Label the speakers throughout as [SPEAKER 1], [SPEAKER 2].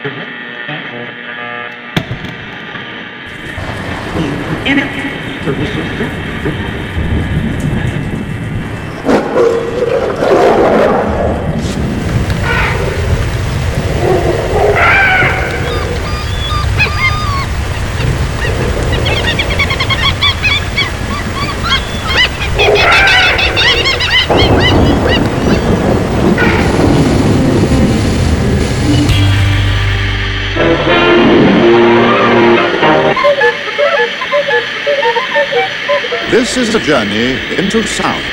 [SPEAKER 1] This is a journey into sound.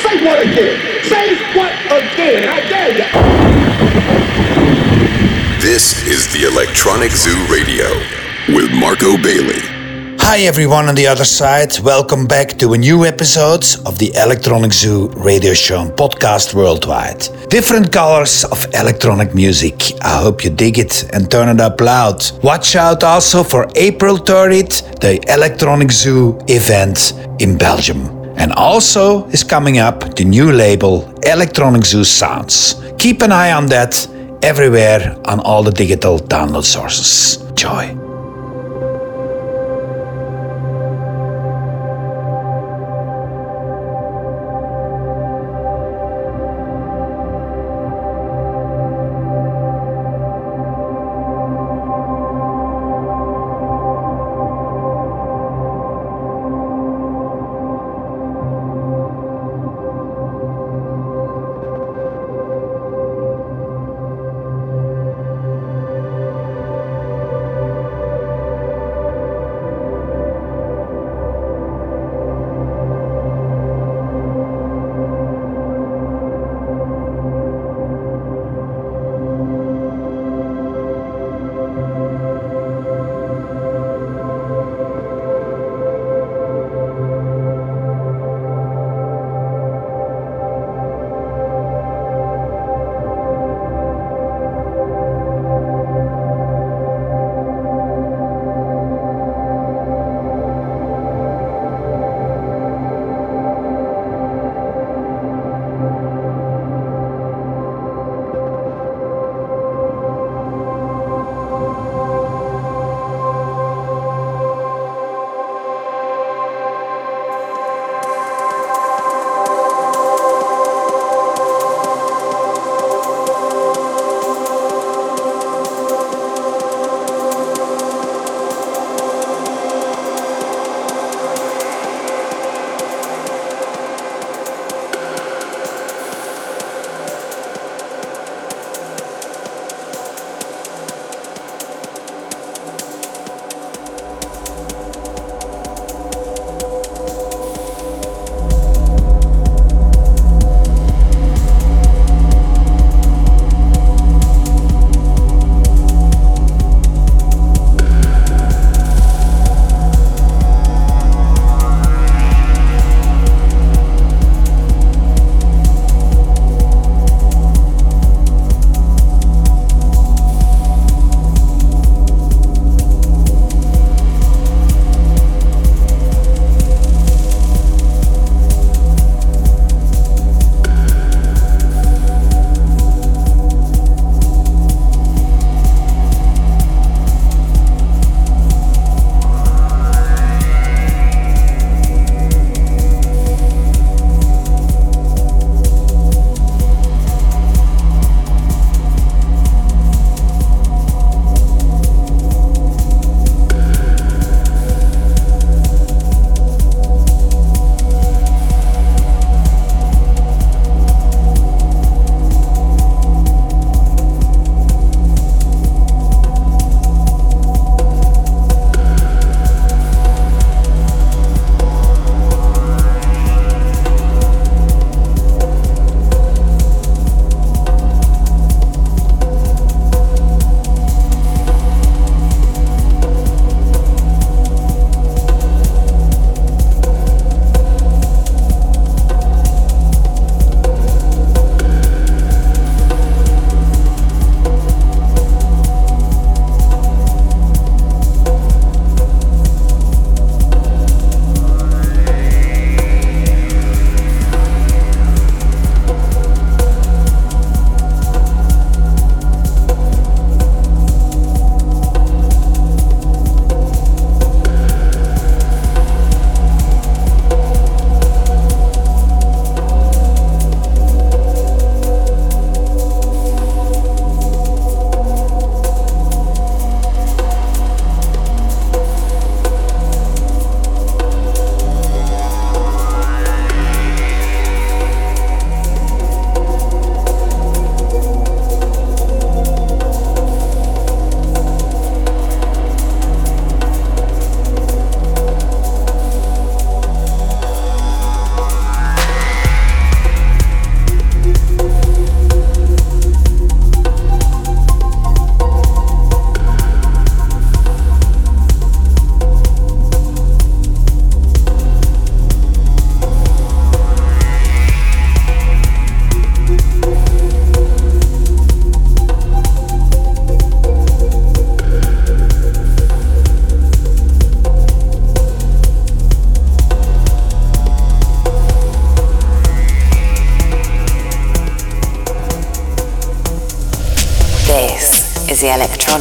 [SPEAKER 2] Say what again? Say what again? I dare you.
[SPEAKER 3] This is the Elektronik Zoo Radio with Marco Bailey.
[SPEAKER 4] Hi everyone on the other side. Welcome back to a new episode of the Elektronik Zoo radio show and podcast worldwide. Different colors of electronic music. I hope you dig it and turn it up loud. Watch out also for April 30th, the Elektronik Zoo event in Belgium. And also is coming up the new label Elektronik Zoo Sounds. Keep an eye on that everywhere on all the digital download sources. Joy.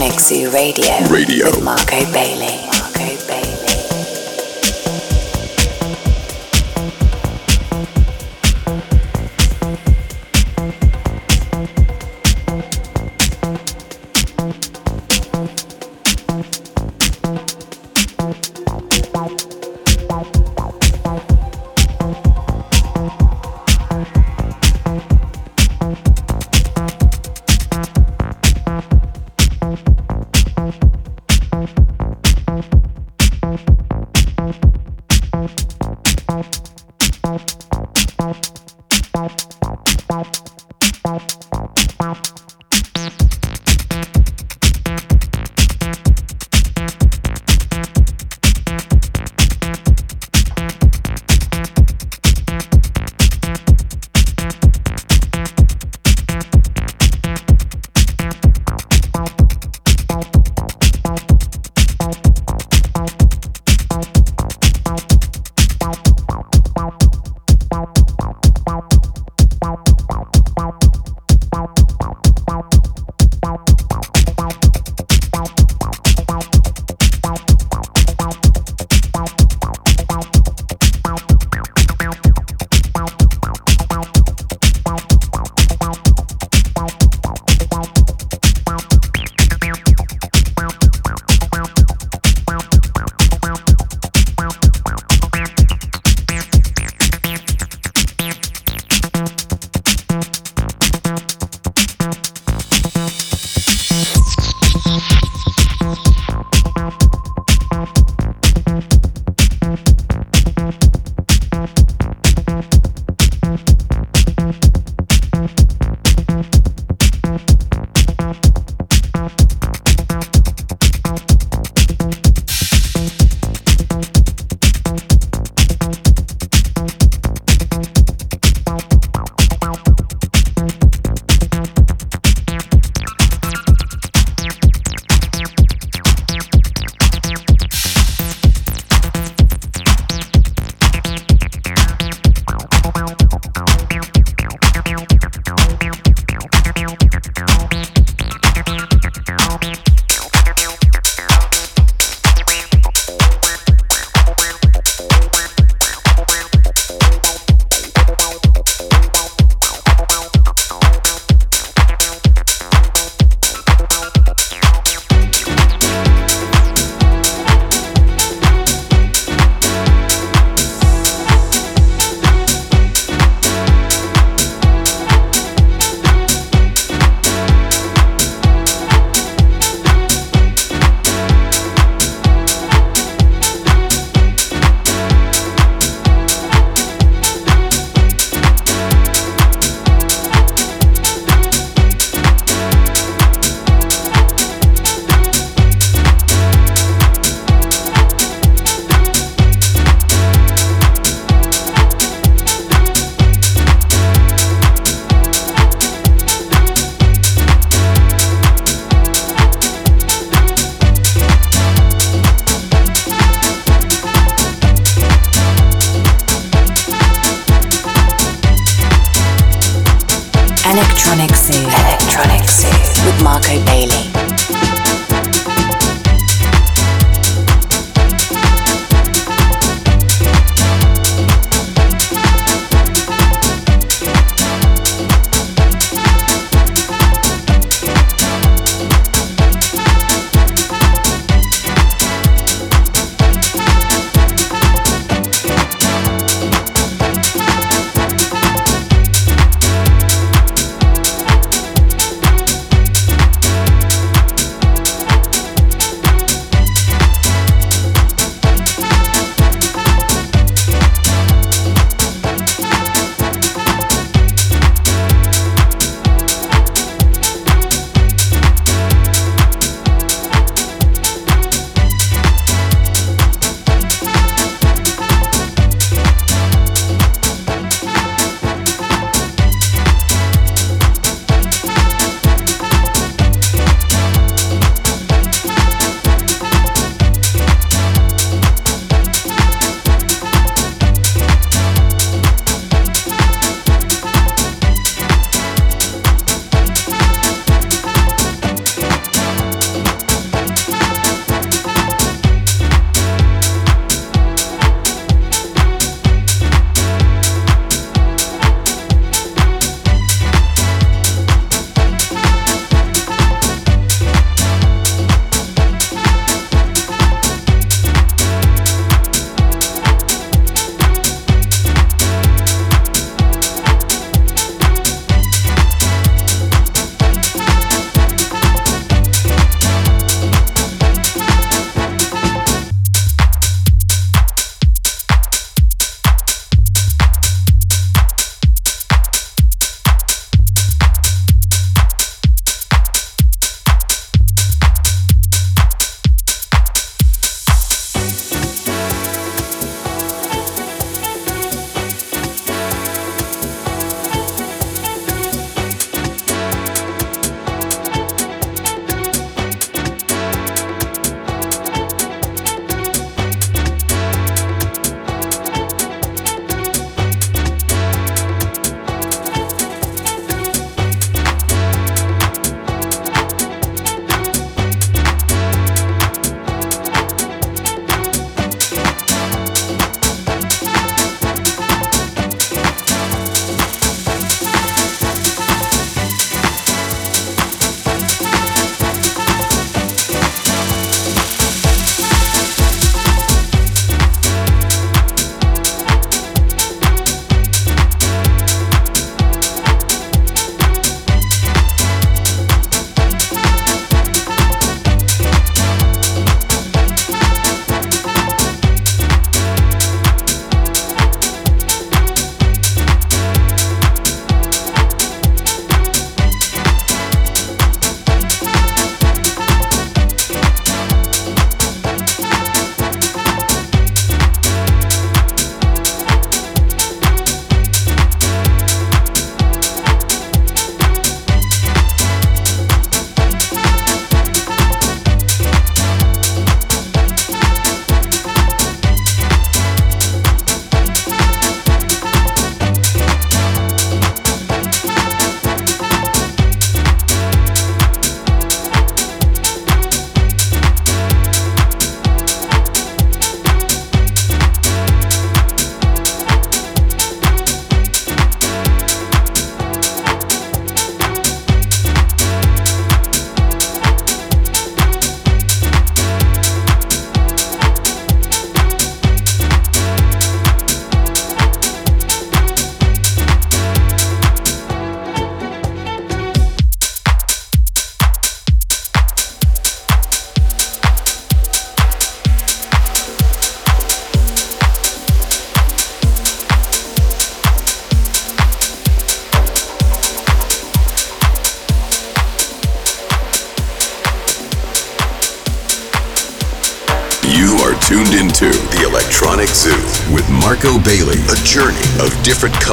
[SPEAKER 5] Zoo Radio,
[SPEAKER 3] Radio.
[SPEAKER 5] with Marco Bailey.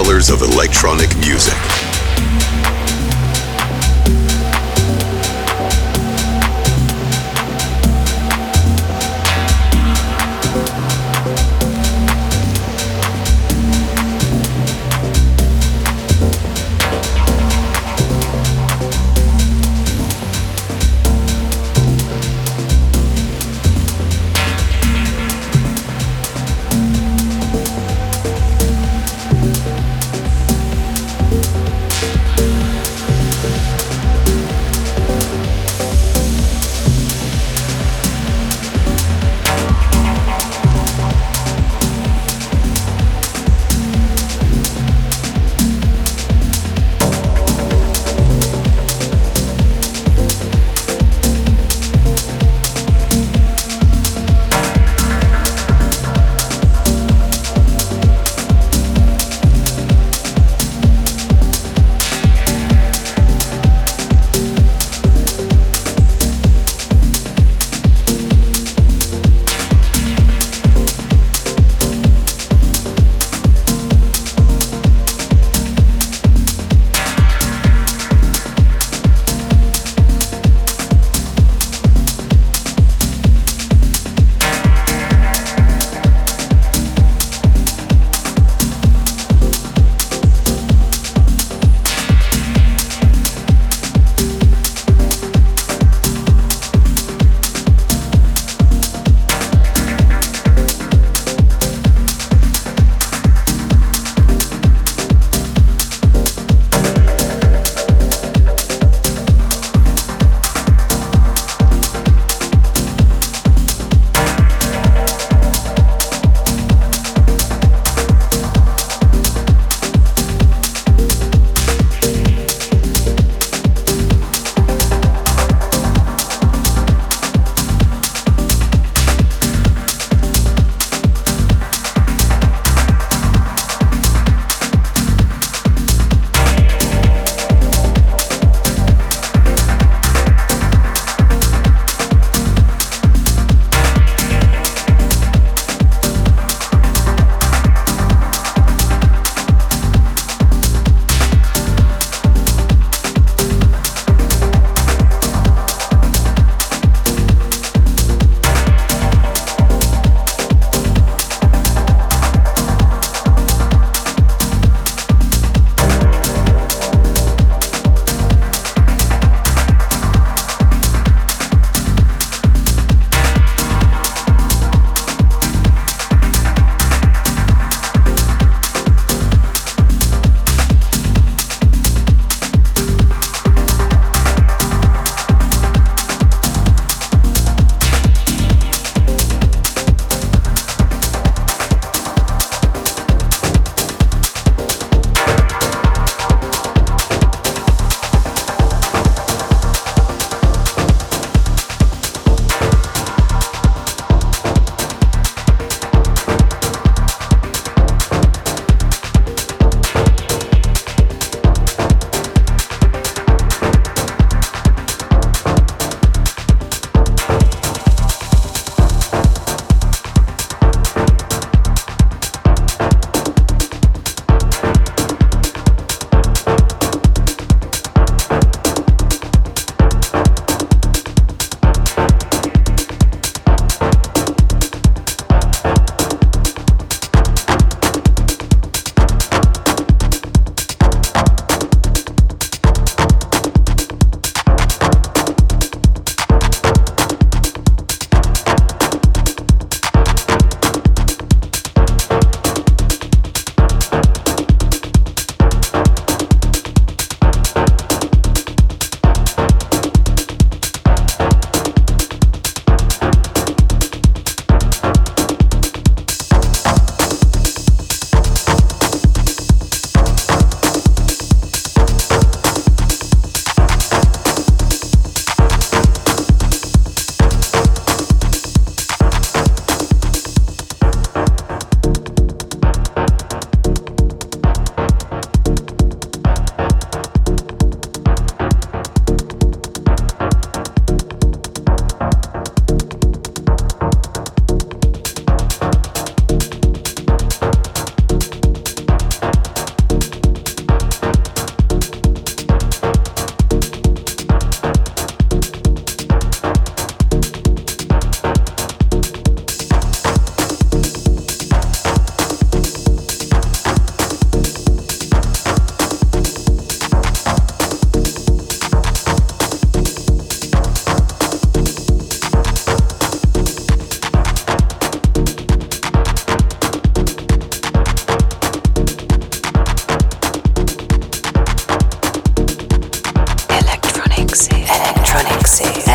[SPEAKER 3] Colors of electronic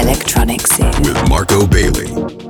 [SPEAKER 5] Electronic
[SPEAKER 3] with Marco Bailey.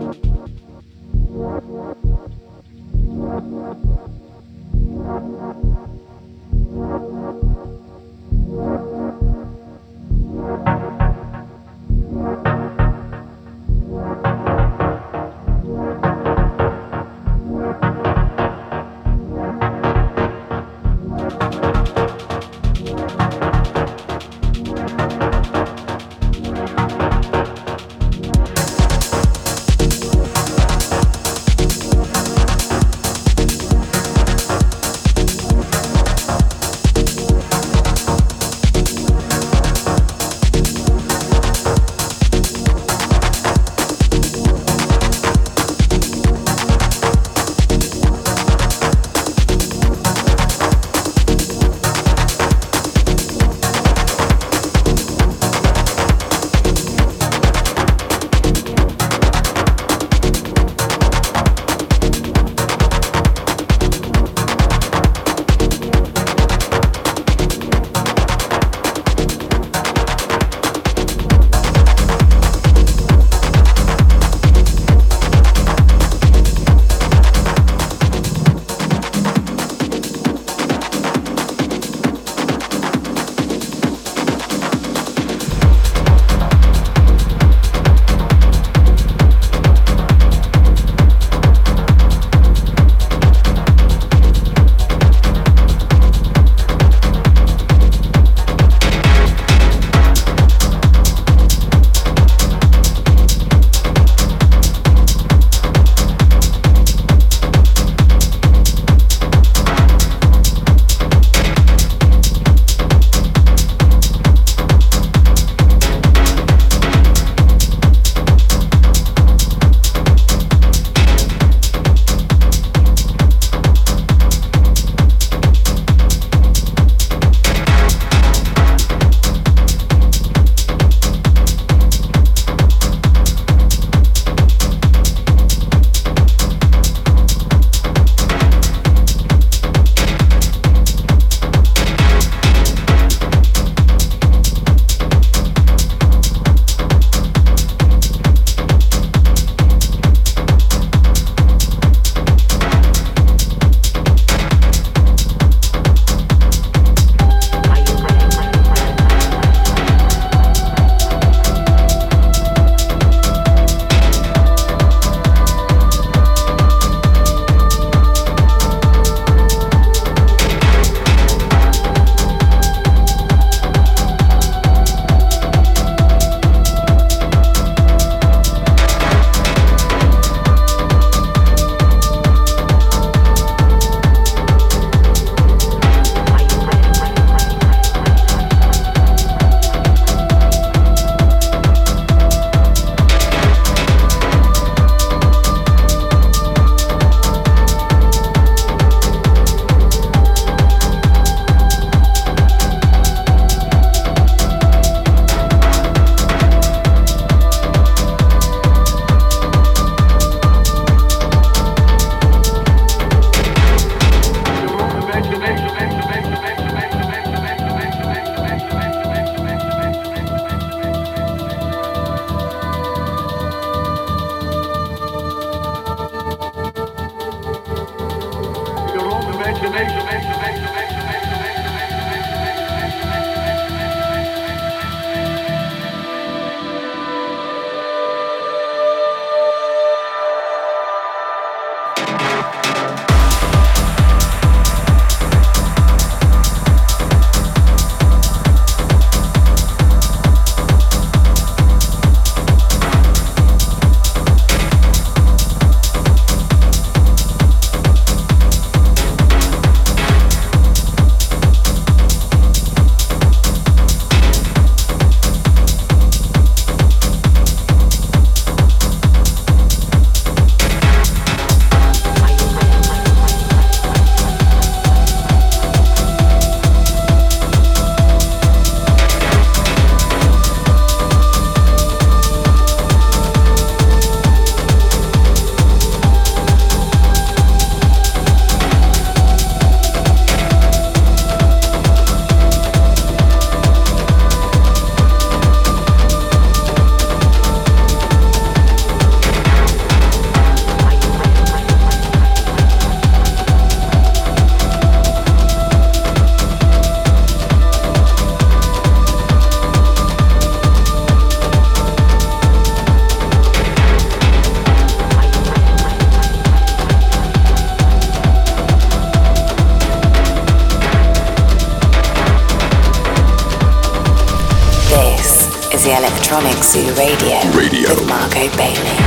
[SPEAKER 5] Elektronik Zoo Radio,
[SPEAKER 3] Radio.
[SPEAKER 5] with Marco Bailey.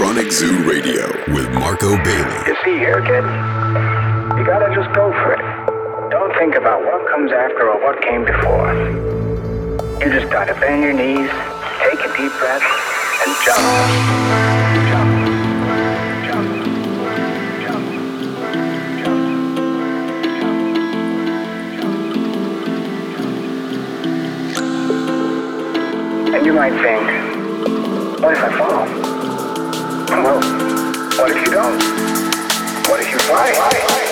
[SPEAKER 3] Elektronik Zoo Radio with Marco Bailey.
[SPEAKER 6] You see here, kid? You gotta just go for it. Don't think about what comes after or what came before. You just gotta bend your knees, take a deep breath, and jump. Jump. Jump. Jump. Jump. And you might think, what if I fall? Well, what if you don't? What if you fly?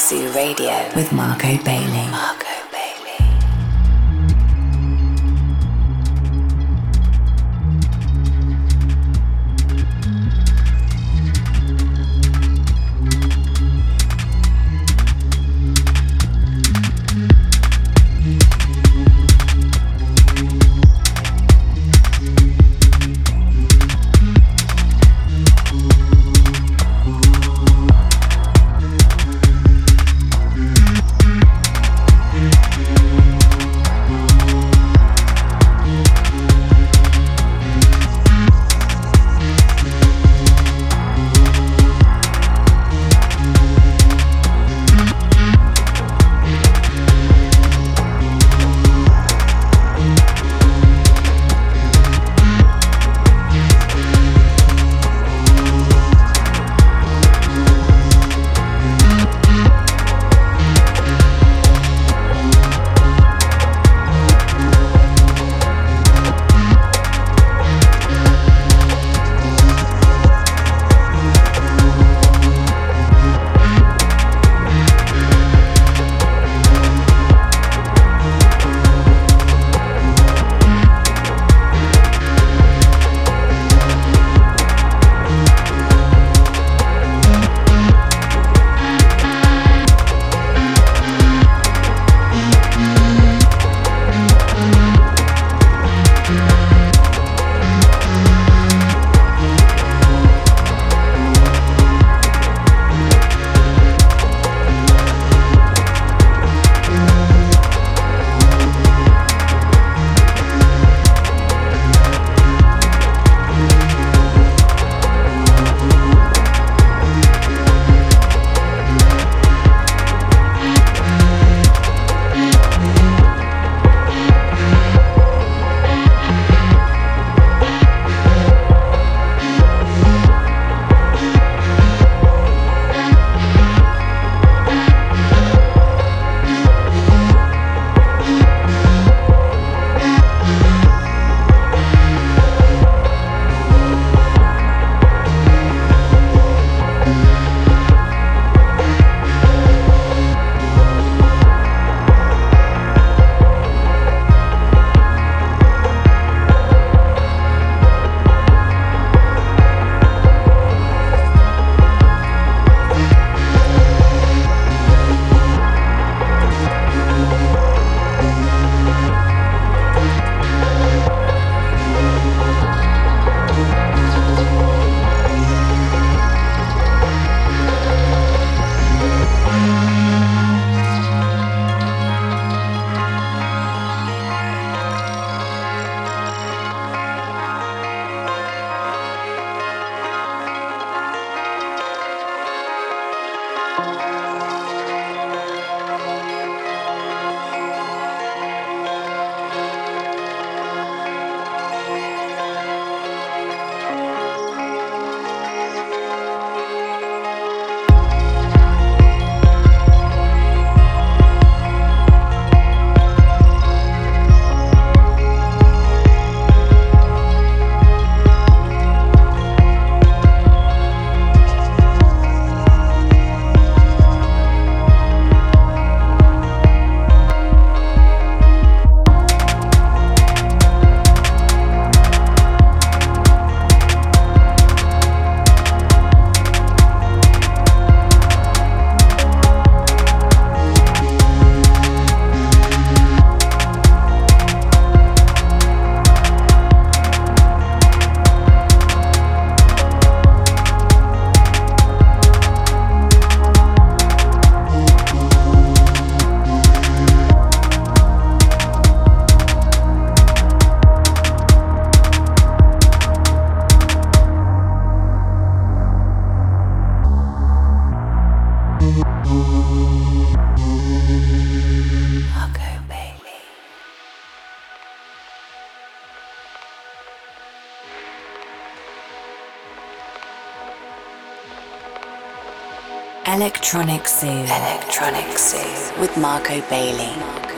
[SPEAKER 5] Zoo Radio with Marco Bailey. Marco. Elektronik Zoo. Elektronik Zoo with Marco Bailey.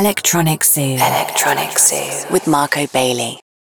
[SPEAKER 5] Elektronik Zoo. Elektronik Zoo with Marco Bailey.